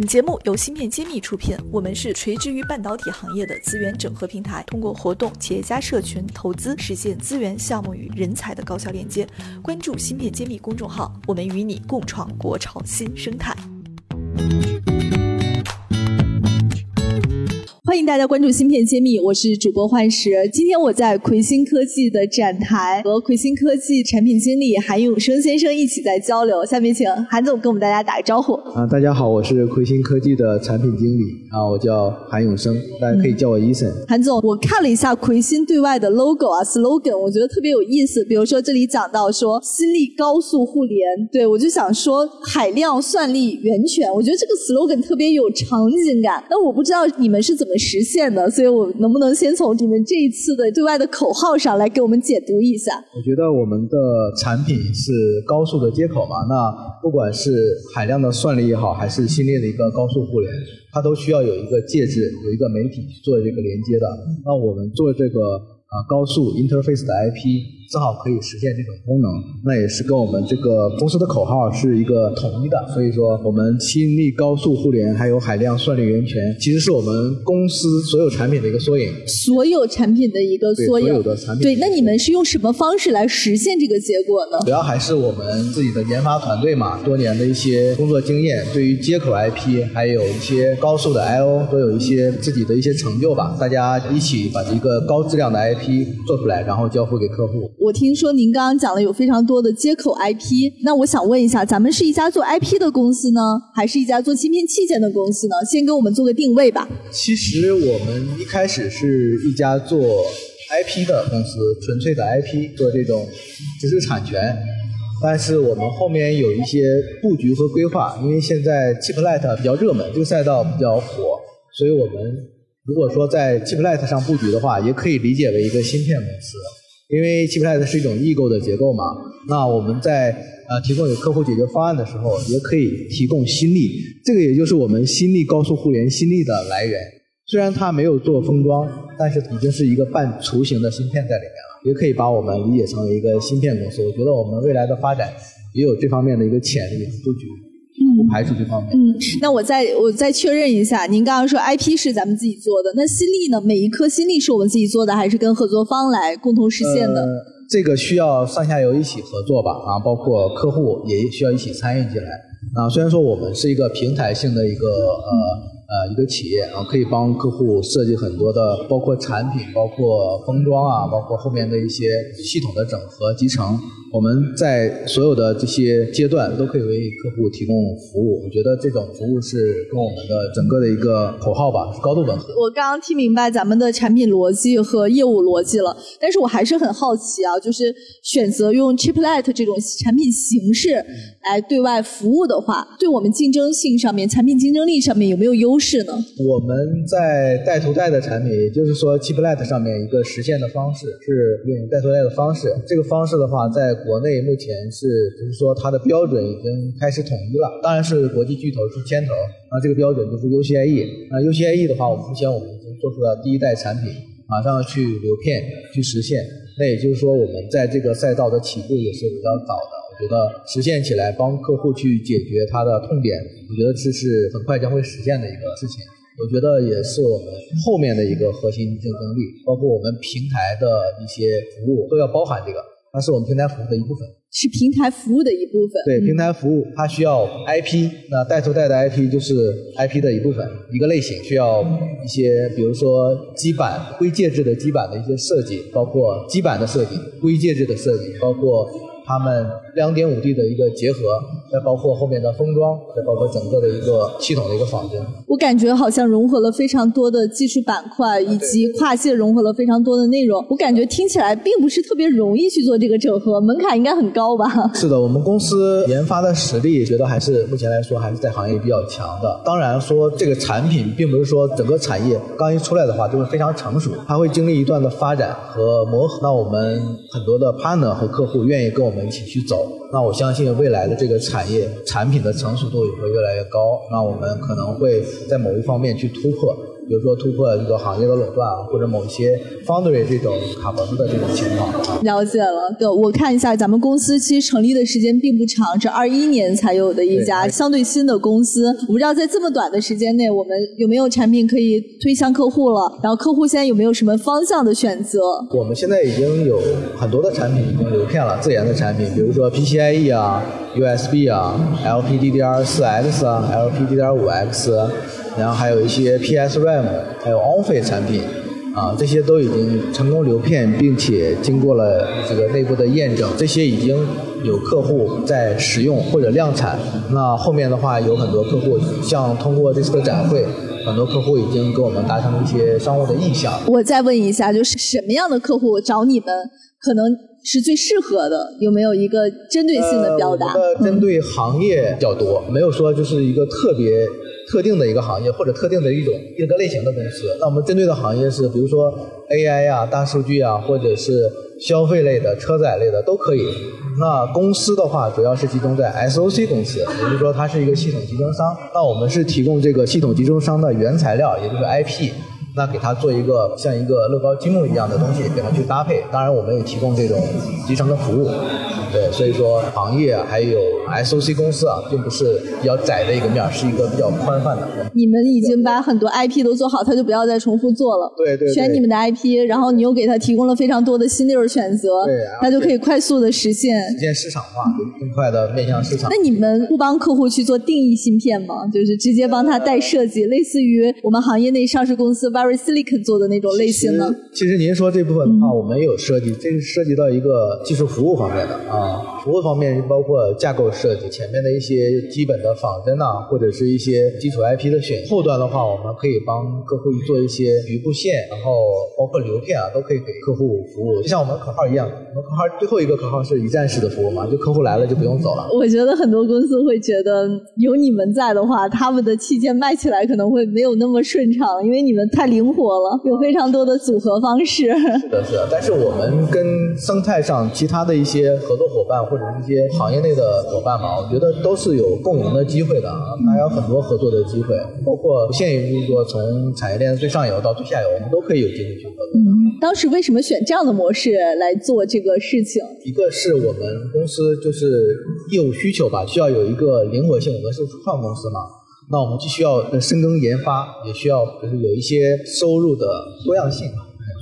本节目由芯片揭秘出品，我们是垂直于半导体行业的资源整合平台，通过活动、企业家社群、投资，实现资源、项目与人才的高效链接。关注芯片揭秘公众号，我们与你共创国潮新生态。欢迎大家关注芯片揭秘，我是主播幻石。今天我在魁星科技的展台，和魁星科技产品经理韩永生先生一起在交流。下面请韩总跟我们大家打个招呼。啊，大家好，我是魁星科技的产品经理啊，我叫韩永生，大家可以叫我 Eason。韩总，我看了一下魁星对外的 logo 啊，slogan，我觉得特别有意思。比如说这里讲到说新力高速互联，对我就想说海量算力源泉，我觉得这个 slogan 特别有场景感。那我不知道你们是怎么。实现的，所以我能不能先从你们这一次的对外的口号上来给我们解读一下？我觉得我们的产品是高速的接口嘛，那不管是海量的算力也好，还是新列的一个高速互联，它都需要有一个介质，有一个媒体去做这个连接的。那我们做这个啊高速 interface 的 IP。正好可以实现这种功能，那也是跟我们这个公司的口号是一个统一的。所以说，我们新力高速互联还有海量算力源泉，其实是我们公司所有产品的一个缩影。所有产品的一个缩影。所有的产品。对，那你们是用什么方式来实现这个结果呢？主要还是我们自己的研发团队嘛，多年的一些工作经验，对于接口 IP 还有一些高速的 I/O 都有一些自己的一些成就吧。大家一起把一个高质量的 IP 做出来，然后交付给客户。我听说您刚刚讲了有非常多的接口 IP，那我想问一下，咱们是一家做 IP 的公司呢，还是一家做芯片器件的公司呢？先给我们做个定位吧。其实我们一开始是一家做 IP 的公司，纯粹的 IP 做这种知识产权，但是我们后面有一些布局和规划，因为现在 Chiplet 比较热门，这个赛道比较火，所以我们如果说在 Chiplet 上布局的话，也可以理解为一个芯片公司。因为 Chiplet 是一种异构的结构嘛，那我们在呃提供给客户解决方案的时候，也可以提供心力，这个也就是我们新力高速互联新力的来源。虽然它没有做封装，但是已经是一个半雏形的芯片在里面了，也可以把我们理解成为一个芯片公司。我觉得我们未来的发展也有这方面的一个潜力和布局。不排除这方面。嗯，那我再我再确认一下，您刚刚说 IP 是咱们自己做的，那新力呢？每一颗新力是我们自己做的，还是跟合作方来共同实现的？这个需要上下游一起合作吧，啊，包括客户也需要一起参与进来。啊，虽然说我们是一个平台性的一个呃。呃，一个企业啊，可以帮客户设计很多的，包括产品，包括封装啊，包括后面的一些系统的整合集成。我们在所有的这些阶段都可以为客户提供服务。我觉得这种服务是跟我们的整个的一个口号吧，是高度吻合。我刚刚听明白咱们的产品逻辑和业务逻辑了，但是我还是很好奇啊，就是选择用 Chiplet 这种产品形式来对外服务的话，对我们竞争性上面、产品竞争力上面有没有优？是呢，我们在带图带的产品，也就是说 Chiplet 上面一个实现的方式是用带图带的方式。这个方式的话，在国内目前是，就是说它的标准已经开始统一了。当然是国际巨头是牵头，那这个标准就是 UCIe。那 UCIe 的话，我们目前我们已经做出了第一代产品，马上去流片去实现。那也就是说，我们在这个赛道的起步也是比较早的。觉得实现起来，帮客户去解决他的痛点，我觉得这是很快将会实现的一个事情。我觉得也是我们后面的一个核心竞争力，包括我们平台的一些服务都要包含这个，它是我们平台服务的一部分。是平台服务的一部分。对，平台服务它需要 IP，那带头带的 IP 就是 IP 的一部分，一个类型需要一些，比如说基板、硅介质的基板的一些设计，包括基板的设计、硅介质的设计，包括。他们两点五 D 的一个结合，再包括后面的封装，再包括整个的一个系统的一个仿真。我感觉好像融合了非常多的技术板块，以及跨界融合了非常多的内容。我感觉听起来并不是特别容易去做这个整合，门槛应该很高吧？是的，我们公司研发的实力，觉得还是目前来说还是在行业比较强的。当然说这个产品，并不是说整个产业刚一出来的话就会非常成熟，它会经历一段的发展和磨合。那我们很多的 partner 和客户愿意跟我们。一起去走，那我相信未来的这个产业产品的成熟度也会越来越高。那我们可能会在某一方面去突破，比如说突破这个行业的垄断，或者某一些 foundry 这种卡脖子的这种情况。了解了，对，我看一下咱们公司其实成立的时间并不长，是二一年才有的一家相对新的公司。我不知道在这么短的时间内，我们有没有产品可以推向客户了？然后客户现在有没有什么方向的选择？我们现在已经有很多的产品已经流片了，自研的产品，比如说 PCIe 啊、USB 啊、LPDDR4X 啊、LPDDR5X。然后还有一些 PSRAM，还有 Office 产品，啊，这些都已经成功流片，并且经过了这个内部的验证，这些已经有客户在使用或者量产。那后面的话，有很多客户，像通过这次的展会，很多客户已经跟我们达成了一些商务的意向。我再问一下，就是什么样的客户找你们，可能是最适合的？有没有一个针对性的表达？呃，针对行业较多，没有说就是一个特别。特定的一个行业或者特定的一种一个类型的公司，那我们针对的行业是，比如说 AI 啊、大数据啊，或者是消费类的、车载类的都可以。那公司的话，主要是集中在 SOC 公司，也就是说它是一个系统集成商。那我们是提供这个系统集成商的原材料，也就是 IP。那给它做一个像一个乐高积木一样的东西，给它去搭配。当然，我们也提供这种集成的服务。对，所以说行业还有 SOC 公司啊，并不是比较窄的一个面儿，是一个比较宽泛的。你们已经把很多 IP 都做好，他就不要再重复做了。对对。选你们的 IP，然后你又给他提供了非常多的新粒儿选择，对，那就可以快速的实现实现市场化，更快的面向市场。那你们不帮客户去做定义芯片吗？就是直接帮他代设计，类似于我们行业内上市公司 Very Silicon。做的那种类型的，其实您说这部分的话，我们也有设计，这是涉及到一个技术服务方面的啊。服务方面包括架构设计，前面的一些基本的仿真呐，或者是一些基础 IP 的选。后端的话，我们可以帮客户做一些局部线，然后包括流片啊，都可以给客户服务。就像我们口号一样，口号最后一个口号是一站式的服务嘛，就客户来了就不用走了。我觉得很多公司会觉得有你们在的话，他们的器件卖起来可能会没有那么顺畅，因为你们太灵活了，有非常多的组合方式。是的，是的。但是我们跟生态上其他的一些合作伙伴或者一些行业内的伙伴嘛，我觉得都是有共赢的机会的啊，大家有很多合作的机会，包括不限于说从产业链的最上游到最下游，我们都可以有机会去合作。嗯，当时为什么选这样的模式来做这个事情？一个是我们公司就是业务需求吧，需要有一个灵活性，我们是初创公司嘛，那我们既需要深耕研发，也需要就是有一些收入的多样性，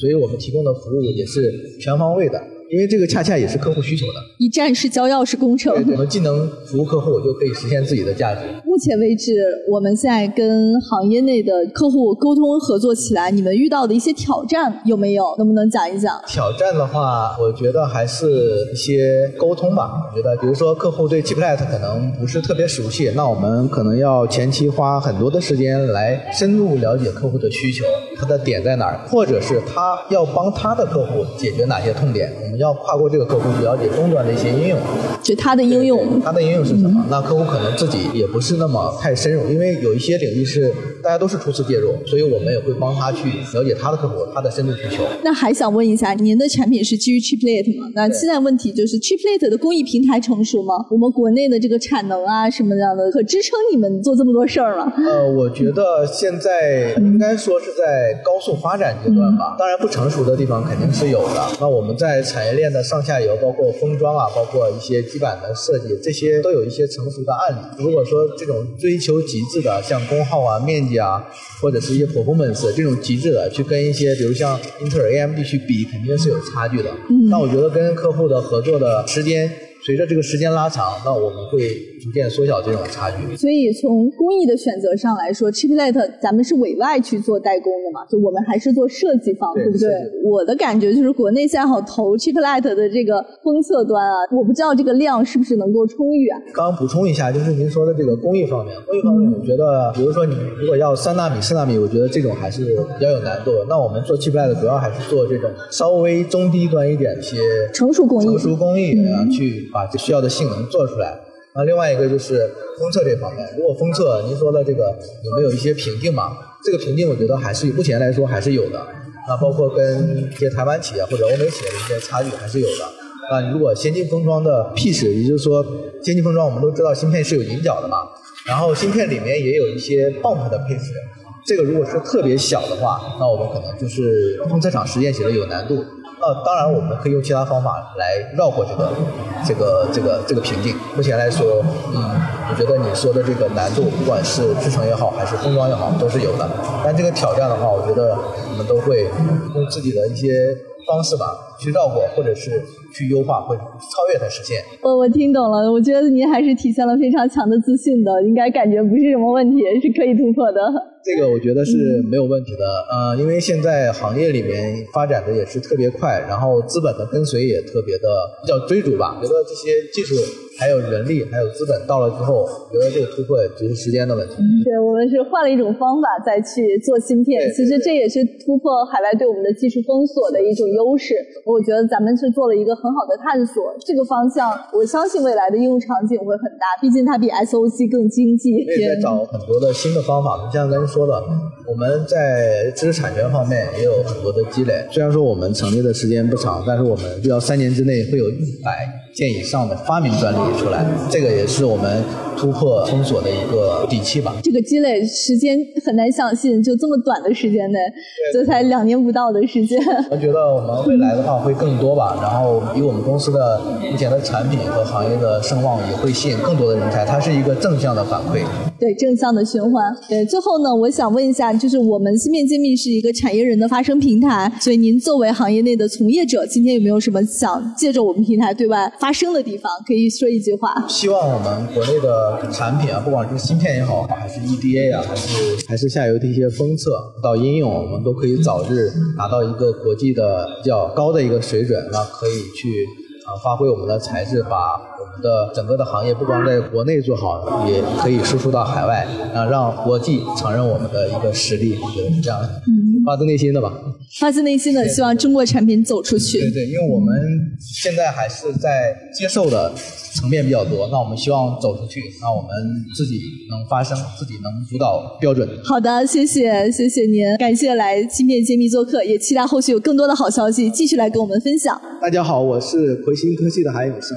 所以我们提供的服务也是全方位的。因为这个恰恰也是客户需求的，一站式交钥匙工程。我们既能服务客户，就可以实现自己的价值。目前为止，我们现在跟行业内的客户沟通合作起来，你们遇到的一些挑战有没有？能不能讲一讲？挑战的话，我觉得还是一些沟通吧。我觉得，比如说客户对 Chiplet 可能不是特别熟悉，那我们可能要前期花很多的时间来深入了解客户的需求，他的点在哪儿，或者是他要帮他的客户解决哪些痛点，我们要跨过这个客户去了解终端的一些应用。就他的应用，他的应用是什么？那客户可能自己也不是那。那么太深入，因为有一些领域是大家都是初次介入，所以我们也会帮他去了解他的客户，他的深度需求。那还想问一下，您的产品是基于 Chiplet 吗？那现在问题就是 Chiplet 的工艺平台成熟吗？我们国内的这个产能啊什么样的，可支撑你们做这么多事儿吗？呃，我觉得现在应该说是在高速发展阶段吧。当然不成熟的地方肯定是有的。那我们在产业链的上下游，包括封装啊，包括一些基板的设计，这些都有一些成熟的案例。如果说这种追求极致的，像功耗啊、面积啊，或者是一些 performance 这种极致的，去跟一些比如像英特尔、AMD 去比，肯定是有差距的。但我觉得跟客户的合作的时间。随着这个时间拉长，那我们会逐渐缩小这种差距。所以从工艺的选择上来说，Chiplet 咱们是委外去做代工的嘛？就我们还是做设计方，对不对？我的感觉就是国内现在好投 Chiplet 的这个封测端啊，我不知道这个量是不是能够充裕啊。刚刚补充一下，就是您说的这个工艺方面，工艺方面，我觉得，比如说你如果要三纳米、四纳米，我觉得这种还是比较有难度。那我们做 Chiplet 主要还是做这种稍微中低端一点一些成熟工艺，成熟工艺啊去。把这需要的性能做出来。那另外一个就是封测这方面，如果封测您说的这个有没有一些瓶颈嘛？这个瓶颈我觉得还是目前来说还是有的。那包括跟一些台湾企业或者欧美企业的一些差距还是有的。那如果先进封装的 P 值，也就是说先进封装我们都知道芯片是有引脚的嘛，然后芯片里面也有一些 bump 的配置。这个如果是特别小的话，那我们可能就是封测场实验起来有难度。那当然，我们可以用其他方法来绕过这个、这个、这个、这个瓶颈。目前来说，嗯，我觉得你说的这个难度，不管是制成也好，还是封装也好，都是有的。但这个挑战的话，我觉得我们都会用自己的一些方式吧，去绕过，或者是去优化，或者超越它实现。我我听懂了，我觉得您还是体现了非常强的自信的，应该感觉不是什么问题，是可以突破的。这个我觉得是没有问题的，呃，因为现在行业里面发展的也是特别快，然后资本的跟随也特别的比较追逐吧。觉得这些技术还有人力还有资本到了之后，觉得这个突破只是时间的问题。对我们是换了一种方法再去做芯片，其实这也是突破海外对我们的技术封锁的一种优势。我觉得咱们是做了一个很好的探索，这个方向我相信未来的应用场景会很大，毕竟它比 SOC 更经济。也在找很多的新的方法，就像刚才说的，我们在知识产权方面也有很多的积累。虽然说我们成立的时间不长，但是我们要三年之内会有一百件以上的发明专利出来，这个也是我们突破封锁的一个底气吧。这个积累时间很难相信，就这么短的时间内，这才两年不到的时间。我觉得我们未来的话会更多吧，然后以我们公司的目前的产品和行业的声望，也会吸引更多的人才，它是一个正向的反馈。对正向的循环。对，最后呢，我想问一下，就是我们芯片揭秘是一个产业人的发声平台，所以您作为行业内的从业者，今天有没有什么想借着我们平台对外发声的地方？可以说一句话。希望我们国内的产品啊，不管是芯片也好，还是 EDA 啊，还是还是下游的一些封测到应用，我们都可以早日达到一个国际的比较高的一个水准，那可以去啊发挥我们的才智，把我们的整个的行业不光在国内做好，也可以输出到海外，啊让国际承认我们的一个实力，我觉得是这样的，发自内心的吧。发自内心的希望中国产品走出去。对对，因为我们现在还是在接受的层面比较多，那我们希望走出去，那我们自己能发声，自己能主导标准。好的，谢谢，谢谢您，感谢来芯片揭秘做客，也期待后续有更多的好消息继续来跟我们分享。大家好，我是魁星科技的韩永生，